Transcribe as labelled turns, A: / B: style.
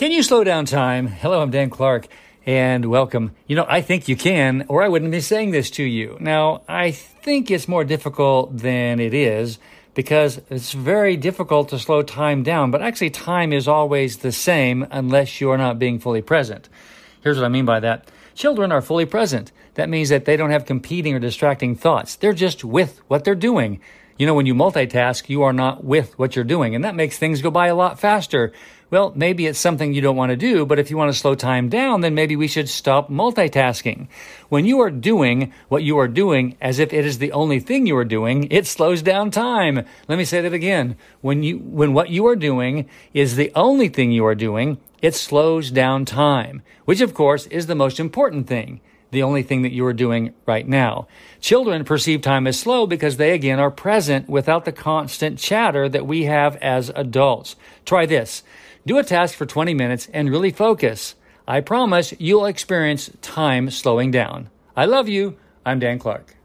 A: Can you slow down time? Hello, I'm Dan Clark and welcome. You know, I think you can, or I wouldn't be saying this to you. Now, I think it's more difficult than it is because it's very difficult to slow time down, but actually, time is always the same unless you are not being fully present. Here's what I mean by that. Children are fully present. That means that they don't have competing or distracting thoughts. They're just with what they're doing. You know, when you multitask, you are not with what you're doing, and that makes things go by a lot faster. Well, maybe it's something you don't want to do, but if you want to slow time down, then maybe we should stop multitasking. When you are doing what you are doing as if it is the only thing you are doing, it slows down time. Let me say that again. When you, when what you are doing is the only thing you are doing, it slows down time, which of course is the most important thing the only thing that you are doing right now. Children perceive time as slow because they again are present without the constant chatter that we have as adults. Try this. Do a task for 20 minutes and really focus. I promise you'll experience time slowing down. I love you. I'm Dan Clark.